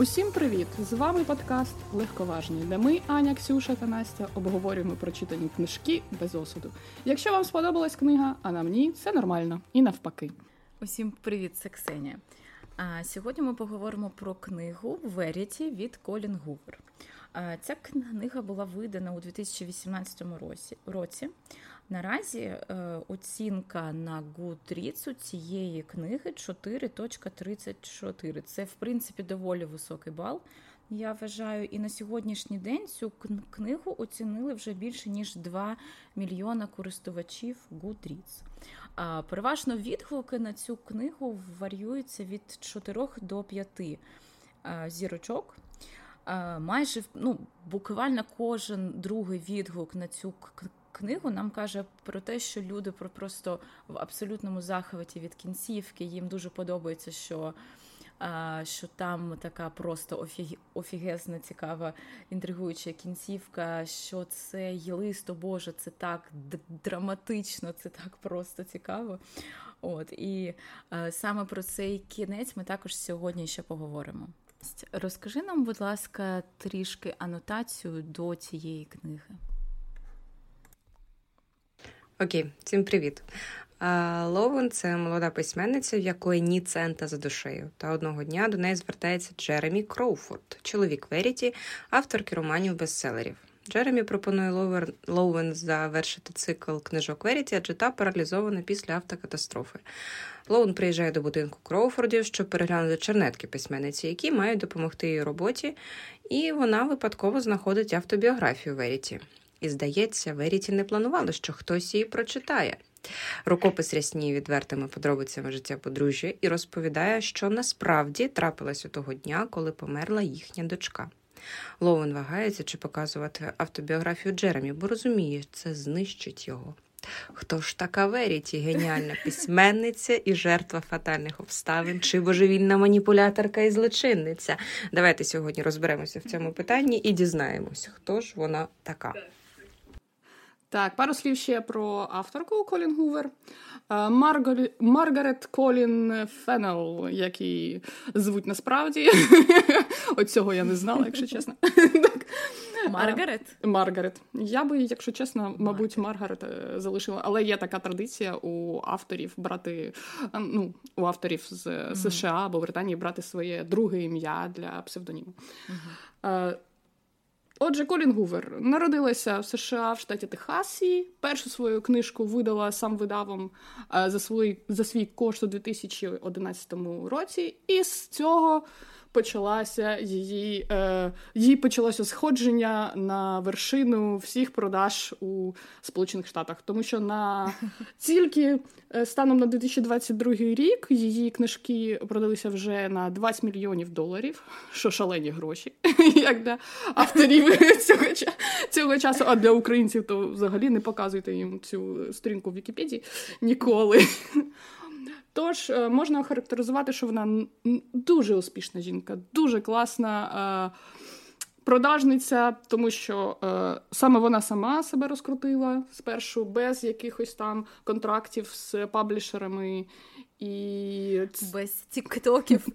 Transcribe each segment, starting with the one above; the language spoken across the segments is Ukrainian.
Усім привіт! З вами подкаст Легковажний, де ми, Аня, Ксюша та Настя, обговорюємо прочитані книжки без осуду. Якщо вам сподобалась книга, а нам ні, це нормально і навпаки. Усім привіт, це Ксенія. А сьогодні ми поговоримо про книгу Веріті від Колін Гувер. Ця книга була видана у 2018 році. Наразі е, оцінка на Goodreads у цієї книги 4.34. Це, в принципі, доволі високий бал. Я вважаю, і на сьогоднішній день цю книгу оцінили вже більше ніж 2 мільйона користувачів Goodreads. А переважно відгуки на цю книгу варіюються від 4 до 5 зірочок. Майже ну, буквально кожен другий відгук на цю книгу нам каже про те, що люди просто в абсолютному захваті від кінцівки. Їм дуже подобається, що що там така просто офігезна, цікава, інтригуюча кінцівка, що це є лист, о Боже, це так драматично, це так просто цікаво. От І саме про цей кінець ми також сьогодні ще поговоримо. Розкажи нам, будь ласка, трішки анотацію до цієї книги. Окей, всім привіт. Ловен це молода письменниця, в якої ні цента за душею. Та одного дня до неї звертається Джеремі Кроуфорд, чоловік Веріті, авторки романів бестселерів. Джеремі пропонує Лоуен завершити цикл книжок Веріті, адже та паралізована після автокатастрофи. Лоун приїжджає до будинку Кроуфордів, щоб переглянути чернетки письменниці, які мають допомогти її роботі, і вона випадково знаходить автобіографію Веріті. І, здається, Веріті не планувала, що хтось її прочитає. Рукопис рясніє відвертими подробицями життя подружжя і розповідає, що насправді трапилось у того дня, коли померла їхня дочка. Лоуен вагається чи показувати автобіографію Джеремі, бо розуміє, це знищить його. Хто ж така Веріті, геніальна письменниця і жертва фатальних обставин, чи божевільна маніпуляторка і злочинниця? Давайте сьогодні розберемося в цьому питанні і дізнаємося, хто ж вона така. Так, пару слів ще про авторку Колін Гувер. Маргар... Маргарет Колін Феннел, як її звуть насправді. От цього я не знала, якщо чесно. Маргарет? Маргарет. Я би, якщо чесно, мабуть, Маргарет е, залишила. Але є така традиція у авторів брати, ну, у авторів з США або Британії брати своє друге ім'я для псевдоніму. Отже, Колін Гувер народилася в США в штаті Техасі. Першу свою книжку видала сам видавом е, за свій за свій кошт у 2011 році, і з цього почалася її е, її почалося сходження на вершину всіх продаж у Сполучених Штатах, тому що на тільки е, станом на 2022 рік її книжки продалися вже на 20 мільйонів доларів, що шалені гроші, як для авторів цього цього часу. А для українців то взагалі не показуйте їм цю сторінку в Вікіпедії ніколи. Тож е, можна охарактеризувати, що вона дуже успішна жінка, дуже класна е, продажниця, тому що е, саме вона сама себе розкрутила спершу без якихось там контрактів з паблішерами. І без тіктоків.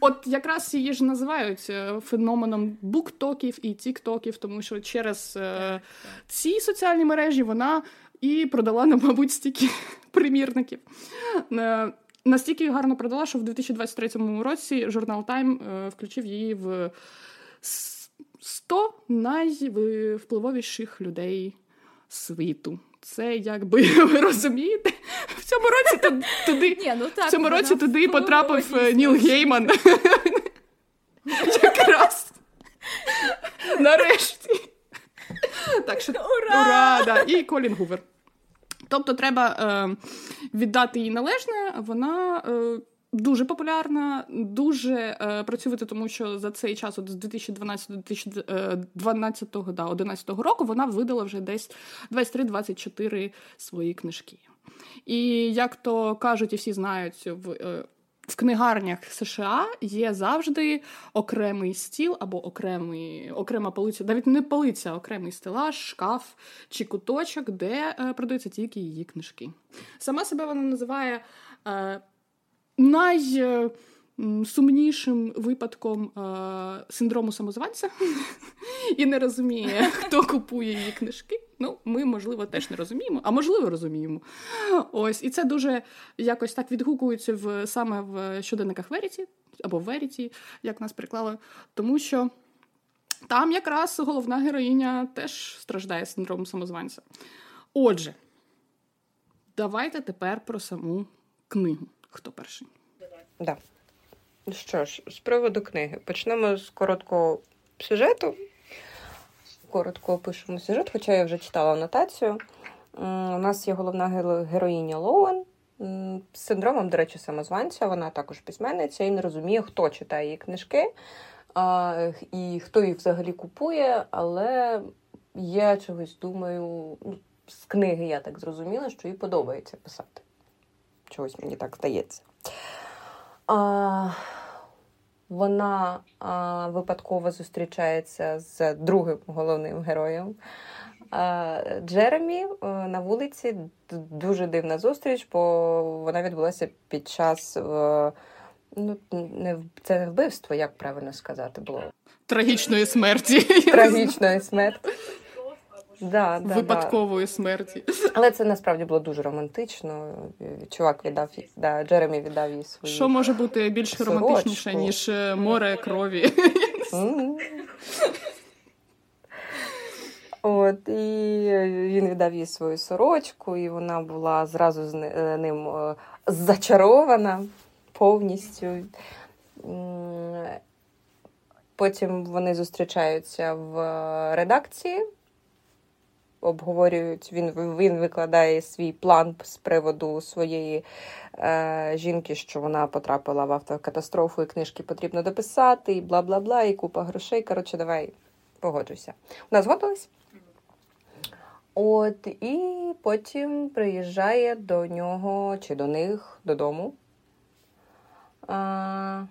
От якраз її ж називають феноменом буктоків і тіктоків, тому що через ці соціальні мережі вона і продала нам, мабуть, стільки примірників. Настільки гарно продала, що в 2023 році журнал Time е, включив її в 100 найвпливовіших людей світу. Це якби ви розумієте, в цьому році туди Ні, ну так, в цьому році туди потрапив е, Ніл Гейман. Якраз нарешті. Так що ура! ура да. І Колін Гувер. Тобто, треба е, віддати їй належне, вона. Е, Дуже популярна, дуже е, працювати, тому що за цей час, от з 2012 до 2012 да, 11 року, вона видала вже десь 23-24 свої книжки. І як то кажуть, і всі знають, в е, в книгарнях США є завжди окремий стіл або окремий, окрема полиця, навіть не полиця, а окремий стелаж, шкаф чи куточок, де е, продаються тільки її книжки. Сама себе вона називає е, най. Сумнішим випадком е, синдрому самозванця і не розуміє, хто купує її книжки. Ну, ми, можливо, теж не розуміємо, а можливо, розуміємо. Ось, і це дуже якось так відгукується в саме в щоденниках Веріті або Веріті, як нас приклали, тому що. Там якраз головна героїня теж страждає синдромом самозванця. Отже, давайте тепер про саму книгу. Хто перший? Да. Що ж, з приводу книги. Почнемо з короткого сюжету. Коротко опишемо сюжет, хоча я вже читала анотацію. У нас є головна героїня Лоуен з синдромом, до речі, самозванця. Вона також письменниця і не розуміє, хто читає її книжки і хто їх взагалі купує, але я чогось думаю, ну, з книги я так зрозуміла, що їй подобається писати. Чогось мені так здається. А, Вона а, випадково зустрічається з другим головним героєм. А, Джеремі е, на вулиці дуже дивна зустріч, бо вона відбулася під час. Е, ну, не Це не вбивство, як правильно сказати, було. Трагічної смерті. Трагічної смерті. Да, да, Випадкової да. смерті. Але це насправді було дуже романтично. Чувак віддав да, Джеремі віддав їй свою. Що може бути більш сорочку. романтичніше, ніж е, море крові? От, І він віддав їй свою сорочку, і вона була зразу з е, ним е, зачарована повністю. Потім вони зустрічаються в редакції обговорюють. Він він викладає свій план з приводу своєї е, жінки, що вона потрапила в автокатастрофу, і книжки потрібно дописати, і бла бла бла, і купа грошей. Коротше, давай погоджуйся. У нас згодились? От, і потім приїжджає до нього чи до них додому. А,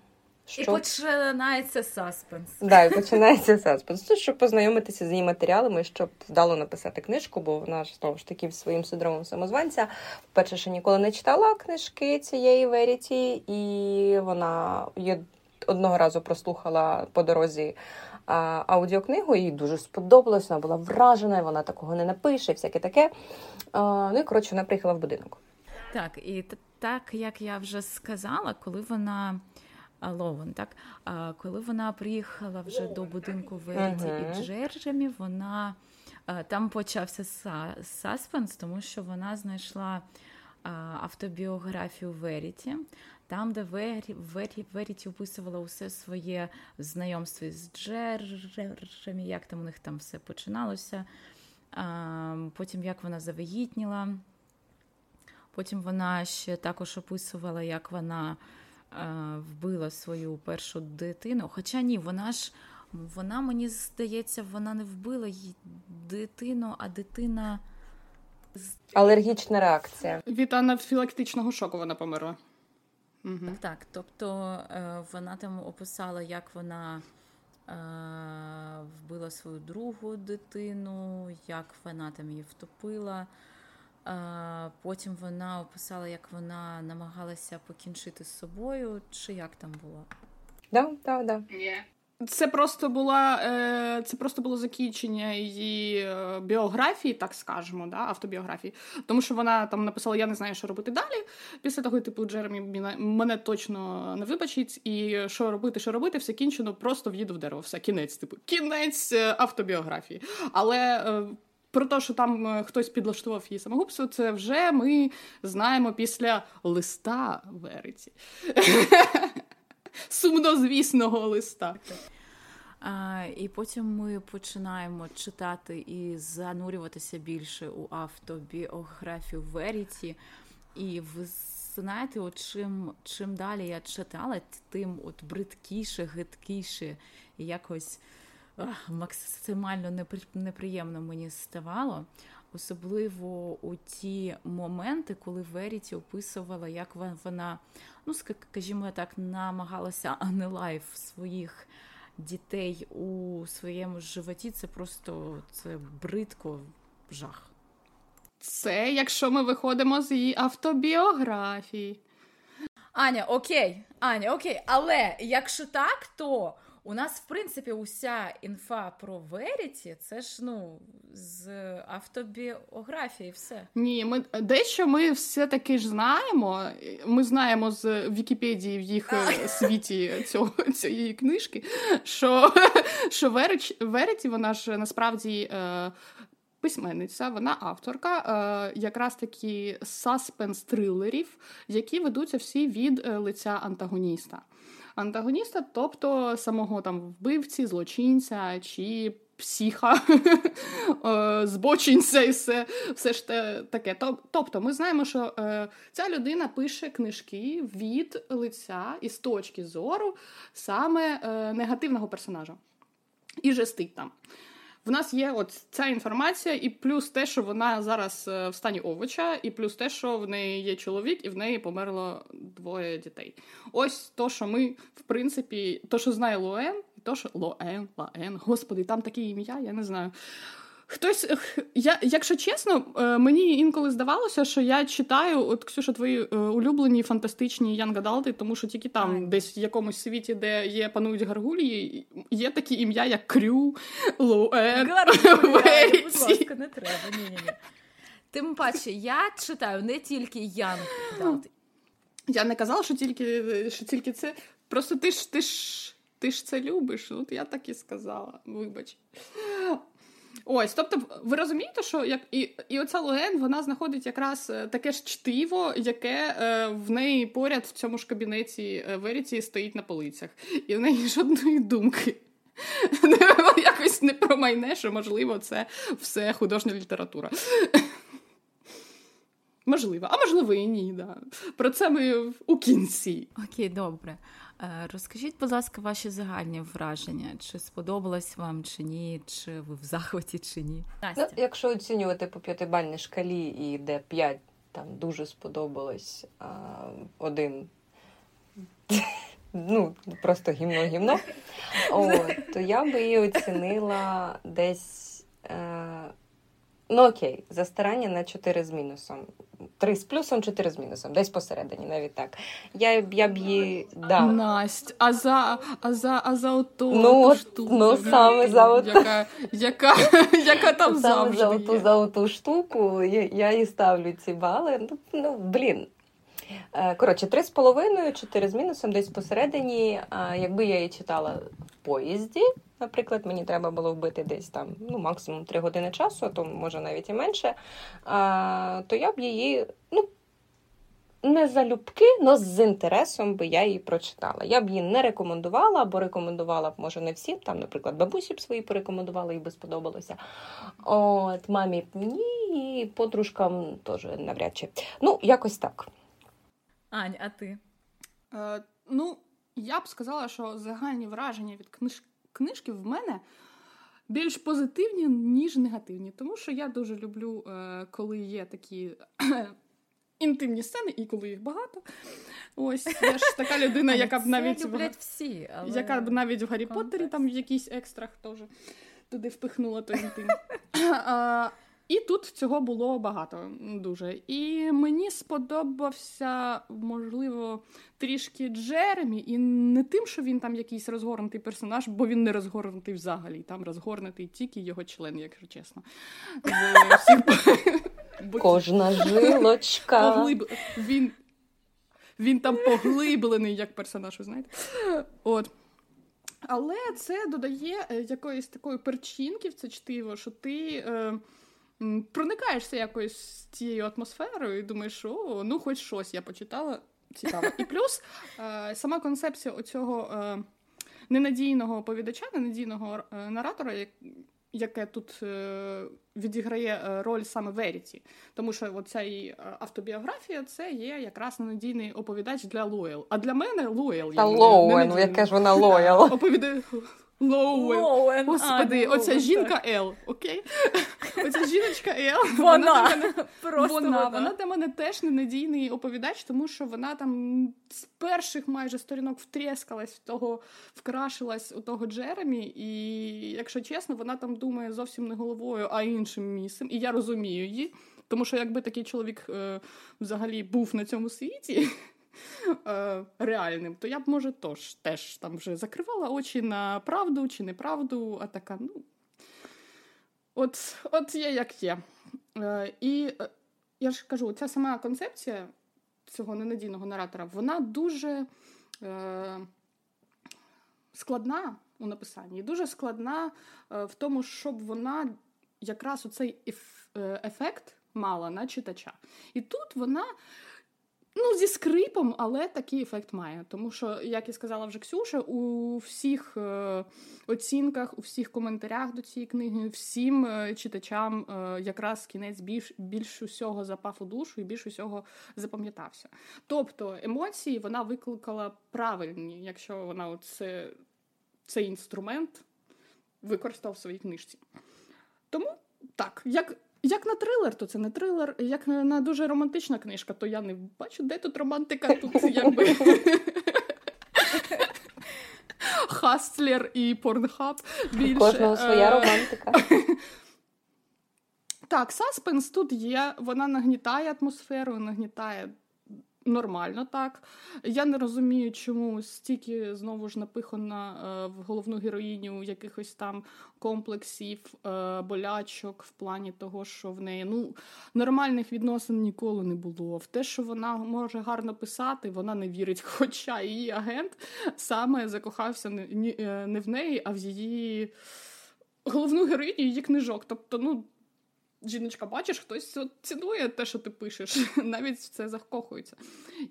що? І починається саспенс. Да, і починається саспенс. Це щоб познайомитися з її матеріалами, щоб вдало написати книжку, бо вона ж знову ж таки своїм синдромом самозванця. Перше, що ніколи не читала книжки цієї Веріті, і вона є одного разу прослухала по дорозі. А, аудіокнигу їй дуже сподобалось, вона була вражена, вона такого не напише, всяке таке. А, ну і коротше, вона приїхала в будинок. Так, і так як я вже сказала, коли вона Ловен, так коли вона приїхала вже до будинку Веріті uh-huh. і Джерджемі, вона там почався саспенс, тому що вона знайшла автобіографію Веріті, там, де Вері, Вері, Веріті описувала усе своє знайомство з Джерджемі, як там у них там все починалося. Потім як вона завагітніла. Потім вона ще також описувала, як вона вбила свою першу дитину. Хоча ні, вона ж вона, мені здається, вона не вбила її дитину, а дитина. Алергічна реакція. Від анафілактичного шоку вона померла. Угу. Так, так. Тобто е, вона там описала, як вона е, вбила свою другу дитину, як вона там її втопила. Потім вона описала, як вона намагалася покінчити з собою, чи як там було? Да, да, да. Це просто була е, це просто було закінчення її е, біографії, так скажемо, да, автобіографії. Тому що вона там написала: Я не знаю, що робити далі. Після того, типу, Джеремі мене точно не вибачить, і що робити, що робити, все кінчено, просто в'їду в дерево. Все, кінець, типу, кінець е, автобіографії. Але про те, що там е, хтось підлаштував її самогубство, це вже ми знаємо після листа Вериті. Сумнозвісного листа. А, І потім ми починаємо читати і занурюватися більше у автобіографію Веріті. І ви знаєте, от чим чим далі я читала, тим от бридкіше, гидкіше якось максимально неприємно мені ставало. Особливо у ті моменти, коли Веріті описувала, як вона, ну скажімо так, намагалася unalive своїх дітей у своєму животі. Це просто це бридко жах. Це якщо ми виходимо з її автобіографії. Аня, окей, Аня, окей, але якщо так, то у нас, в принципі, уся інфа про Веріті, це ж ну з автобіографії, все. Ні, ми дещо ми все-таки ж знаємо. Ми знаємо з Вікіпедії в їх е, світі цього цієї книжки, що що Веріті, вона ж насправді. Е, Письменниця, вона авторка е, якраз таки саспенс-трилерів, які ведуться всі від е, лиця антагоніста антагоніста, тобто самого там вбивці, злочинця чи псіха, е, збочинця і все все ж таке. Тобто, ми знаємо, що е, ця людина пише книжки від лиця і з точки зору саме е, негативного персонажа. І жестить там. В нас є от ця інформація, і плюс те, що вона зараз в стані овоча, і плюс те, що в неї є чоловік, і в неї померло двоє дітей. Ось то, що ми, в принципі, то, що знає Лоен, і то, що Лоен, Лаен, господи, там таке ім'я, я не знаю. Хтось, я, якщо чесно, е, мені інколи здавалося, що я читаю, от Ксюша, твої е, улюблені фантастичні young adult и, тому що тільки там, Ай. десь в якомусь світі, де є панують гаргулії, є такі ім'я, як Крю, Луен, Веріті. Будь ласка, не треба. Ні-ні-ні. Тим паче, я читаю не тільки янгадалти. Я не казала, що тільки що тільки це. Просто ти ж ти ж ти ж це любиш. От я так і сказала. Вибач. Ось, тобто, ви розумієте, що як і і оця Логен, вона знаходить якраз е, таке ж чтиво, яке е, в неї поряд в цьому ж кабінеті е, стоїть на полицях, і в неї жодної думки. Якось не промайне, що можливо, це все художня література. Можливо, а можливо, і ні. Да. Про це ми у кінці. Окей, добре. Е, розкажіть, будь ласка, ваші загальні враження. Чи сподобалось вам, чи ні, чи ви в захваті, чи ні? Ну, Якщо оцінювати по п'ятибальній шкалі, і де п'ять там дуже сподобалось, а один ну, просто гімно-гімно, то я би її оцінила десь. Е, Ну окей, за старання на 4 з мінусом. 3 з плюсом, 4 з мінусом, десь посередині, навіть так. Я я б її. Да. Настя, а за а за, а за оту ну, штуку. Ну, саме за оту. Яка, яка, яка там саме завжди за оту, є. за оту штуку я, я і ставлю ці бали. Ну, ну блін. Е, коротше, 3,5, 4 з мінусом, десь посередині. Якби я її читала в поїзді, Наприклад, мені треба було вбити десь там ну, максимум 3 години часу, а то може навіть і менше, то я б її ну, не залюбки, але з інтересом би я її прочитала. Я б її не рекомендувала, або рекомендувала б, може, не всім. Там, наприклад, бабусі б свої порекомендувала, їй би сподобалося. От, Мамі ні, і подружкам теж навряд чи. Ну, якось так. Ань, а ти? Е, Ну, я б сказала, що загальні враження від книжки книжки в мене більш позитивні, ніж негативні. Тому що я дуже люблю, е, коли є такі. Інтимні сцени, і коли їх багато. Ось я ж така людина, яка б навіть люблять всі, але... яка б навіть в Гаррі Поттері там в якийсь екстрах теж туди впихнула той інтим. І тут цього було багато дуже. І мені сподобався, можливо, трішки Джеремі, і не тим, що він там якийсь розгорнутий персонаж, бо він не розгорнутий взагалі. Там розгорнутий тільки його член, якщо чесно. Кожна жилочка. Він він там поглиблений як персонаж, ви знаєте. От. Але це додає е, якоїсь такої перчинки в це чтиво, що ти. Е, проникаєшся якось цією атмосферою і думаєш, о, ну хоч щось я почитала. Цікаво. І плюс е, сама концепція оцього е, ненадійного оповідача, ненадійного е, наратора, яке тут відіграє роль саме Веріті. Тому що оця її автобіографія це є якраз ненадійний оповідач для Лоєл. А для мене Лоєл. Та Лоуен, яке ж вона Лоєл. Оповідає Лоуен. Господи, оця жінка Ел, окей? Оця жіночка Ел. Вона вона, просто вона, вона для мене теж ненадійний оповідач, тому що вона там з перших майже сторінок втріскалась в того, вкрашилась у того Джеремі, і, якщо чесно, вона там думає зовсім не головою, а іншим місцем. І я розумію її. Тому що якби такий чоловік е, взагалі був на цьому світі, реальним, то я б, може, тож, теж там вже закривала очі на правду чи неправду, а така, ну. От от є як є. Е, І е, я ж кажу, ця сама концепція цього ненадійного наратора, вона дуже е, складна у написанні, дуже складна е, в тому, щоб вона якраз оцей еф, е, ефект мала на читача. І тут вона. Ну, зі скрипом, але такий ефект має. Тому що, як і сказала вже Ксюша, у всіх е, оцінках, у всіх коментарях до цієї книги, всім е, читачам е, якраз кінець більш більш усього запав у душу і більш усього запам'ятався. Тобто емоції вона викликала правильні, якщо вона оце, цей інструмент використав в своїй книжці. Тому так, як як на трилер, то це не трилер. Як на дуже романтична книжка, то я не бачу, де тут романтика, тут якби. Хастлер і порнхаб більше. Кожного своя е, романтика. Так, саспенс тут є, вона нагнітає атмосферу, нагнітає Нормально так. Я не розумію, чому стільки знову ж напихано е, в головну героїню якихось там комплексів, е, болячок в плані того, що в неї ну, нормальних відносин ніколи не було. В те, що вона може гарно писати, вона не вірить. Хоча її агент саме закохався не, е, не в неї, а в її головну героїню її книжок. Тобто, ну жіночка, бачиш, хтось цінує те, що ти пишеш, навіть це закохується.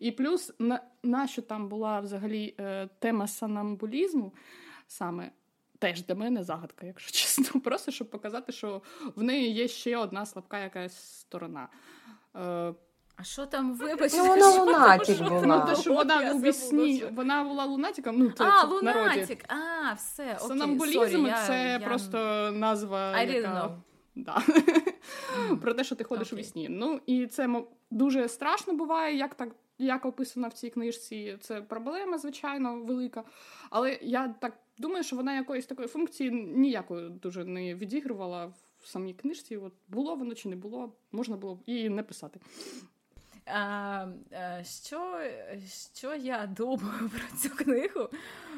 І плюс, на, на що там була взагалі е, тема санамбулізму, саме теж для мене загадка, якщо чесно. Просто щоб показати, що в неї є ще одна слабка якась сторона. Е, а що там вибачте? Ну, вона лунатик була. Ну, те, що вона у вісні, вона була лунатиком, ну, це, а, це лунатик, а, все, окей, Санамбулізм sorry, це я, просто назва, I яка... Да. Про те, що ти ходиш okay. у вісні. Ну і це дуже страшно буває, як так. Як описано в цій книжці, це проблема, звичайно, велика. Але я так думаю, що вона якоїсь такої функції ніякої дуже не відігрувала в самій книжці. От було воно чи не було, можна було б і не писати. А, Що що я думаю про цю книгу?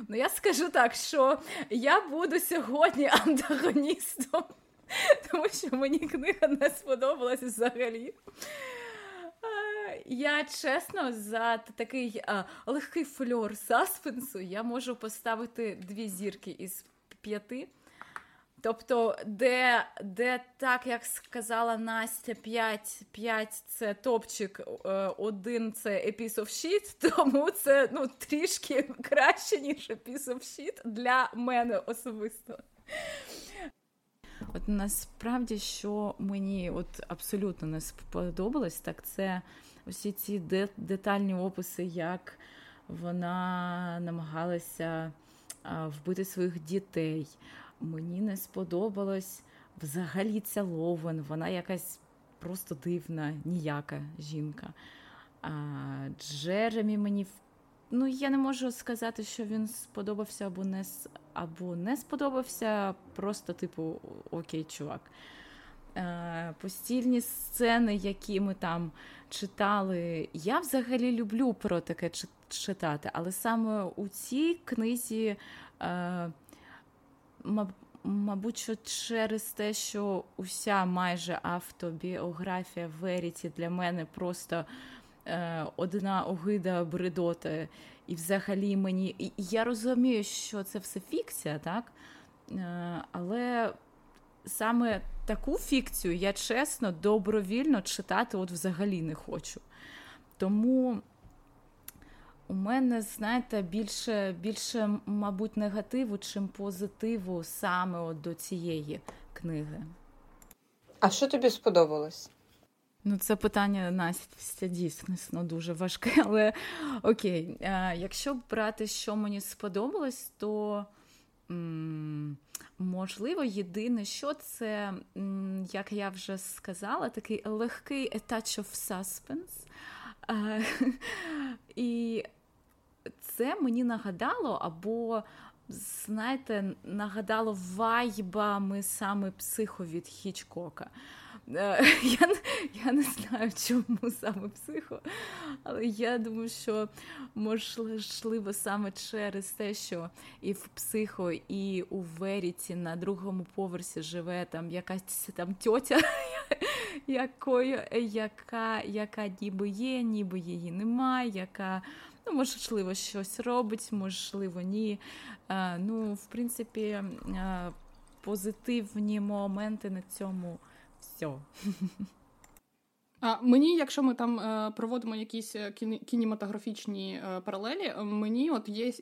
Ну, я скажу так, що я буду сьогодні антагоністом. тому що мені книга не сподобалась взагалі. Я чесно, за такий а, легкий фльор саспенсу я можу поставити дві зірки із п'яти. Тобто, де де так, як сказала Настя, 5 5 це топчик, е, один це piece of shit, тому це ну, трішки краще, ніж piece of shit для мене особисто. От насправді, що мені от абсолютно не сподобалось, так це усі ці детальні описи, як вона намагалася вбити своїх дітей. Мені не сподобалось взагалі ця Ловен, вона якась просто дивна, ніяка жінка. А Джеремі мені ну я не можу сказати, що він сподобався або не або не сподобався. Просто, типу, окей, чувак. Е, Постільні сцени, які ми там читали. Я взагалі люблю про таке читати, але саме у цій книзі, е, мабуть, що через те, що уся майже автобіографія Веріті для мене просто одна огида бредота, і взагалі мені. І Я розумію, що це все фікція, так? Е, але саме таку фікцію я чесно, добровільно читати от взагалі не хочу. Тому. У мене, знаєте, більше, більше, мабуть, негативу, чим позитиву саме от до цієї книги. А що тобі сподобалось? Ну, це питання Настя дійсно дуже важке, але окей. Якщо брати, що мені сподобалось, то можливо єдине, що це, як я вже сказала, такий легкий touch of suspense. І це мені нагадало, або знаєте, нагадало вайбами саме психо від Хічкока. Е, я я не знаю, чому саме психо, але я думаю, що можливо саме через те, що і в психо, і у Веріті на другому поверсі живе там якась там тьотя, якою, яка яка ніби є, ніби її немає, яка ну, можливо щось робить, можливо, ні. А, Ну, в принципі, а, позитивні моменти на цьому все. А мені, якщо ми там е, проводимо якісь е, кінематографічні е, паралелі, мені от є.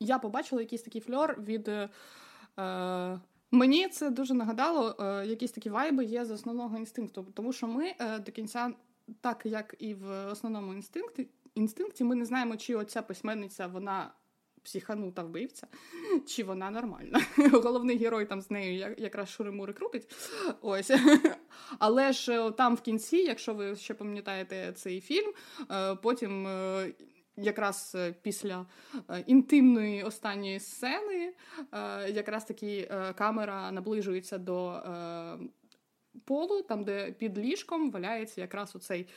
Я побачила якийсь такий фльор від. Е, Мені це дуже нагадало, е, якісь такі вайби є з основного інстинкту, тому що ми е, до кінця, так як і в основному інстинкті, інстинкті, ми не знаємо, чи оця письменниця вона психанута вбивця, чи вона нормальна. Головний герой там з нею якраз шуримури крутить. Ось. Але ж е, там в кінці, якщо ви ще пам'ятаєте цей фільм, е, потім. Е, якраз після інтимної останньої сцени, якраз таки камера наближується до полу, там де під ліжком валяється якраз оцей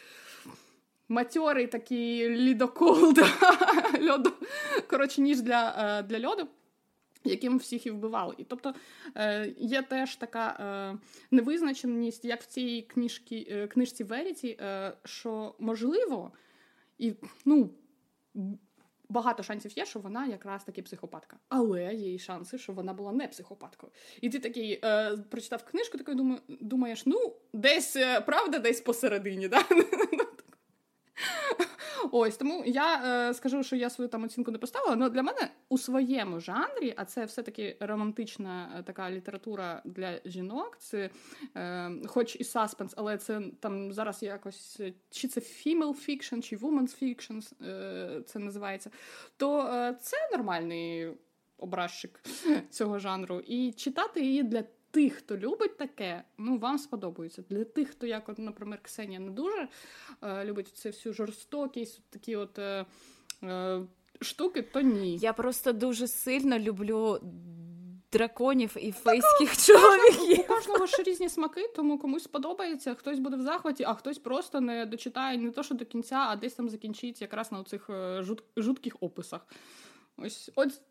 матьорий такий лідокол, льоду, коротше, ніж для, е, для льоду. Яким всіх і вбивали. І тобто е, є теж така е, невизначеність, як в цій книжці, книжці Веріті, що можливо, і ну, багато шансів є, що вона якраз таки психопатка. Але є і шанси, що вона була не психопаткою. І ти такий е, прочитав книжку, такий думаєш, ну, десь правда, десь посередині. Да? Ось тому я е, скажу, що я свою там оцінку не поставила. але для мене у своєму жанрі, а це все-таки романтична е, така література для жінок. Це е, хоч і саспенс, але це там зараз якось чи це female fiction, чи woman's fiction е, це називається. То е, це нормальний образчик цього жанру. І читати її для тих, хто любить таке, ну вам сподобається. Для тих, хто, як, от, наприклад, Ксенія не дуже е, любить це всю жорстокість, такі от. Е, е, Штуки, то ні. Я просто дуже сильно люблю драконів і фейських чоловіків. У кожного ж різні смаки, тому комусь сподобається, хтось буде в захваті, а хтось просто не дочитає не то, що до кінця, а десь там закінчить якраз на цих е, жут... жутких описах. Ось ось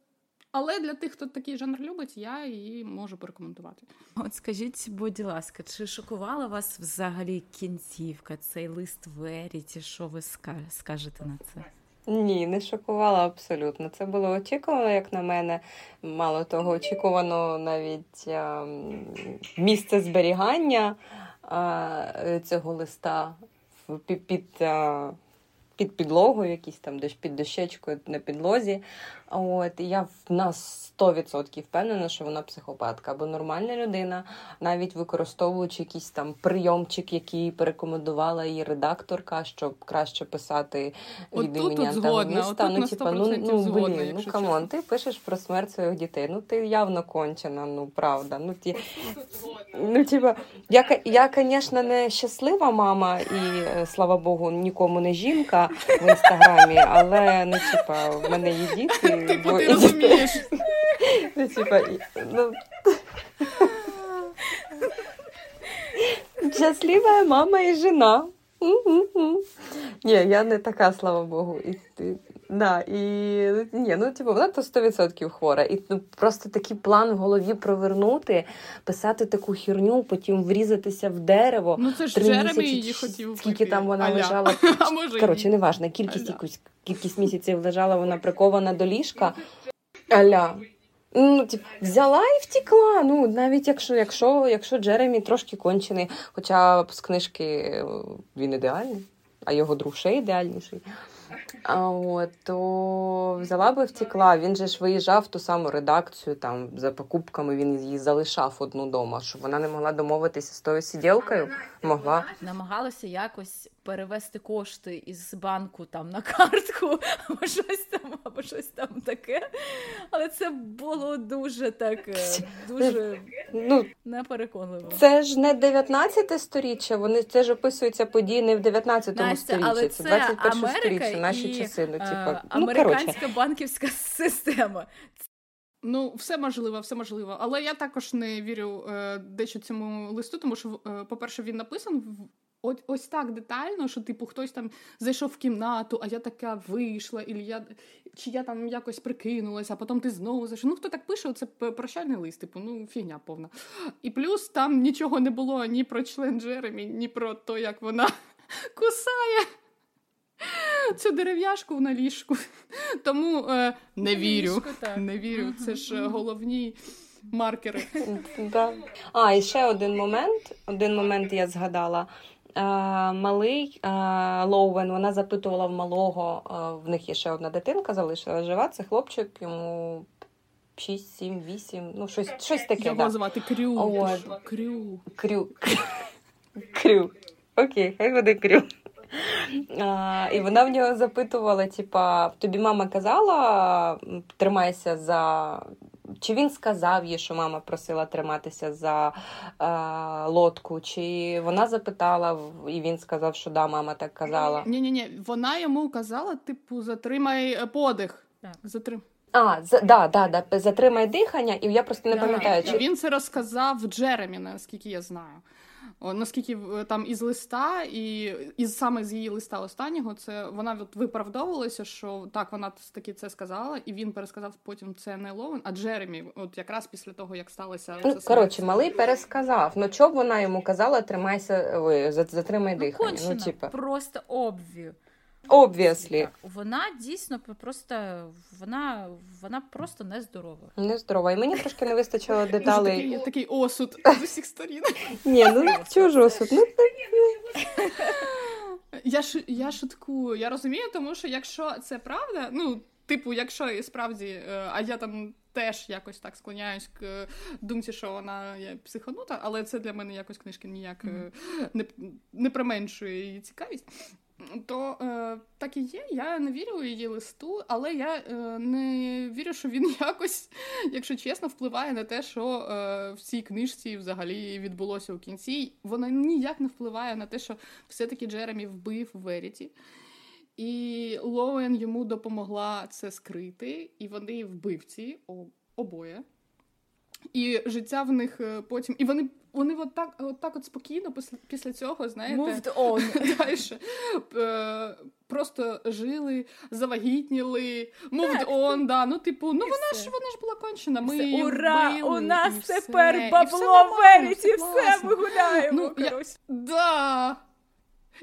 але для тих, хто такий жанр любить, я її можу порекомендувати. От скажіть, будь ласка, чи шокувала вас взагалі кінцівка, цей лист Веріті? Що ви скажете на це? Ні, не шокувала абсолютно. Це було очікувано, як на мене. Мало того, очікувано навіть а, місце зберігання а, цього листа під. під а, під підлогою, якісь там під дощечкою на підлозі. От і я на 100% впевнена, що вона психопатка або нормальна людина, навіть використовуючи якийсь там прийомчик, який порекомендувала її редакторка, щоб краще писати від імені антагоніста. Ну, типа, ну ну блін, ну come on, ти пишеш про смерть своїх дітей. Ну ти явно кончена, ну правда. Ну ті ну, типа, я, я, звісно, не щаслива мама, і е, слава Богу, нікому не жінка в інстаграмі, але ну, типа, в мене є діти. Типу, ти розумієш. Ну, типа, ну... Щаслива мама і жена. Ні, я не така, слава Богу. І, да, і, ні, ну, типу, Вона то 100% хвора. І ну, просто такий план в голові провернути, писати таку херню, потім врізатися в дерево. Ну це ж Джеремі її хотів. Скільки там вона лежала. А може Коротше, неважно, кількість якусь кількість місяців лежала вона прикована до ліжка. Аля. Ну, тип, взяла і втекла. Ну, навіть якщо якщо, якщо Джеремі трошки кончений, хоча з книжки е, він ідеальний, а його друг ще ідеальніший. А от, то взяла би втекла. Він же ж виїжджав в ту саму редакцію там за покупками. Він її залишав одну дома, щоб вона не могла домовитися з тою сиділкою. Могла намагалася якось перевести кошти із банку там на картку, або щось там, або щось там таке. Але це було дуже так, е, дуже ну, непереконливо. Це ж не 19 сторіччя, вони це ж описуються події не в 19 сторіччі, це 21 сторіччя, наші і, часи. Ну, типа, ну, американська банківська система. Ну, все можливо, все можливо. Але я також не вірю е, дещо цьому листу, тому що, е, по-перше, він написаний Ось ось так детально, що типу хтось там зайшов в кімнату, а я така вийшла, і я, чи я там якось прикинулася, а потім ти знову зайшов. Ну хто так пише, це прощальний лист, типу, ну фігня повна. І плюс там нічого не було ні про член Джеремі, ні про те, як вона кусає цю дерев'яшку на ліжку. Тому е, не вірю. Ліжку, не вірю. Це ж головні. Маркери. Да. А, і ще один момент. Один момент я згадала. Е, малий е, Лоуен, вона запитувала в малого, е, в них є ще одна дитинка, залишила жива, це хлопчик, йому 6, 7, 8, ну щось щось таке. Його да. звати Крю. От. Крю. Крю. Крю. Окей, хай буде Крю. А, І вона в нього запитувала: типа, тобі мама казала, тримайся за чи він сказав їй, що мама просила триматися за е, лодку, чи вона запитала, і він сказав, що да, мама так казала. Ні, ні, ні, вона йому казала, типу, затримай е, подих. Так. Затрим. А, за, да, да, да, затримай дихання, і я просто не да. пам'ятаю. Чи... Він це розказав Джеремі, наскільки я знаю. Наскільки там із листа, і із саме з її листа останнього, це вона от виправдовувалася, що так, вона таки це сказала, і він пересказав потім це не Лоуен, а Джеремі, от якраз після того, як сталося ну, коротше, малий пересказав. Ну чого вона йому казала, тримайся, ви затримай ну, дихання. Кончено, ну, типа. просто обвів. Obviously. Вона дійсно просто вона вона просто нездорова. Нездорова. І мені трошки не вистачило деталей. Такий, такий осуд з усіх сторін. Ні, ну чого ж осуд? Ну, Я ш, я шуткую. Я розумію, тому що якщо це правда, ну, типу, якщо і справді, е, а я там теж якось так склоняюсь к думці, що вона є психонута, але це для мене якось книжки ніяк mm-hmm. не не применшує її цікавість то е, так і є. Я не вірю у її листу, але я е, не вірю, що він якось, якщо чесно, впливає на те, що е, в цій книжці взагалі відбулося у кінці. Вона ніяк не впливає на те, що все-таки Джеремі вбив Веріті. І Лоуен йому допомогла це скрити, і вони вбивці обоє. І життя в них е, потім. І вони вони от так от так от спокійно після після цього, знаєте, Moved on. далі е, просто жили, завагітніли, moved on, да. Ну, типу, ну вона ж вона ж була кончена. Ми її Ура! Вбили, у нас тепер все. бабло веріті, все, все ми гуляємо. Ну, я, да.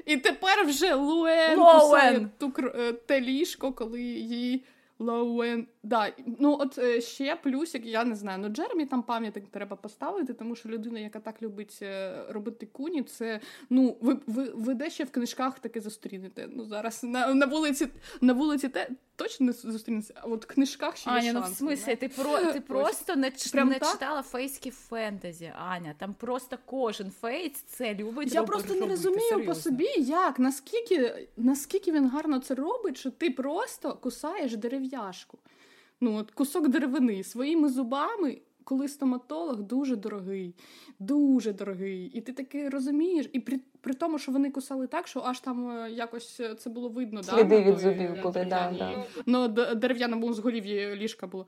І тепер вже Луен кусає ту е, те ліжко, коли її. Лоуен. Да, ну от е, ще плюсик, я не знаю. Ну Джеремі там пам'ятник треба поставити, тому що людина, яка так любить е, робити куні, це ну ви ви, ви де ще в книжках таке зустрінете. Ну зараз на на вулиці на вулиці те точно не зустрінеться, а от в книжках ще Аня, є ну в смислі, ти про ти просто не Прям не читала фейські фентезі. Аня, там просто кожен фейс це любить. Я просто не розумію серйозно. по собі, як наскільки наскільки він гарно це робить, що ти просто кусаєш дерев'яшку. Ну, от Кусок деревини своїми зубами, коли стоматолог дуже дорогий, дуже дорогий. І ти таки розумієш, і при при тому, що вони кусали так, що аж там е, якось е, це було видно. Сліди да, від зубів були, да, да. Ну, дерев'яному зголів'ї ліжка було.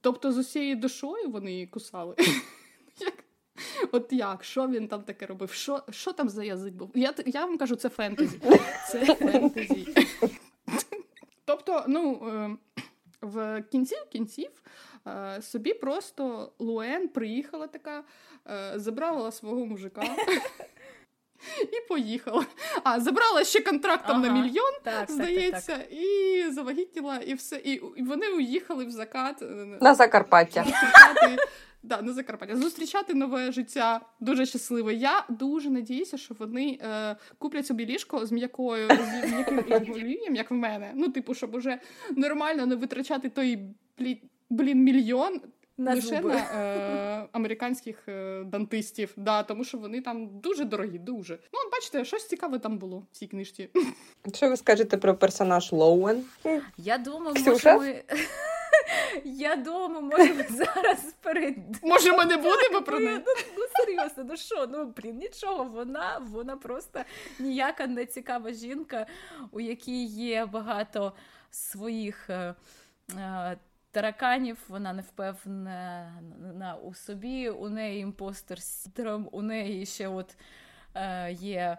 Тобто з усією душою вони кусали. От як? Що він там таке робив? Що що там за язик був? Я я вам кажу, це фентезі. Це фентезі. Тобто, ну, е, в кінці кінців е, собі просто Луен приїхала така, е, забрала свого мужика. І поїхала. А, забрала ще контрактом ага, на мільйон, так, здається, так, так, і завагітніла, і все. І, і вони уїхали в закат на Закарпаття. Да, на Закарпаття. Зустрічати нове життя дуже щасливе. Я дуже надіюся, що вони е, куплять собі ліжко з м'якою з м'яким олів'ям, як в мене. Ну, типу, щоб уже нормально не витрачати той блін мільйон. На лише зуби. на е, американських е, дантистів, да, тому що вони там дуже дорогі, дуже. Ну, бачите, щось цікаве там було в цій книжці. Що ви скажете про персонаж Лоуен? Я думаю, може ми... Я думаю, може ми зараз перед. Може, ми не будемо про неї? Ну, ну серйозно, ну що, ну блін, нічого, вона вона просто ніяка не цікава жінка, у якій є багато своїх. Е, е, тараканів, вона не впевнена у собі, у неї imposter синдром, у неї ще от е, є.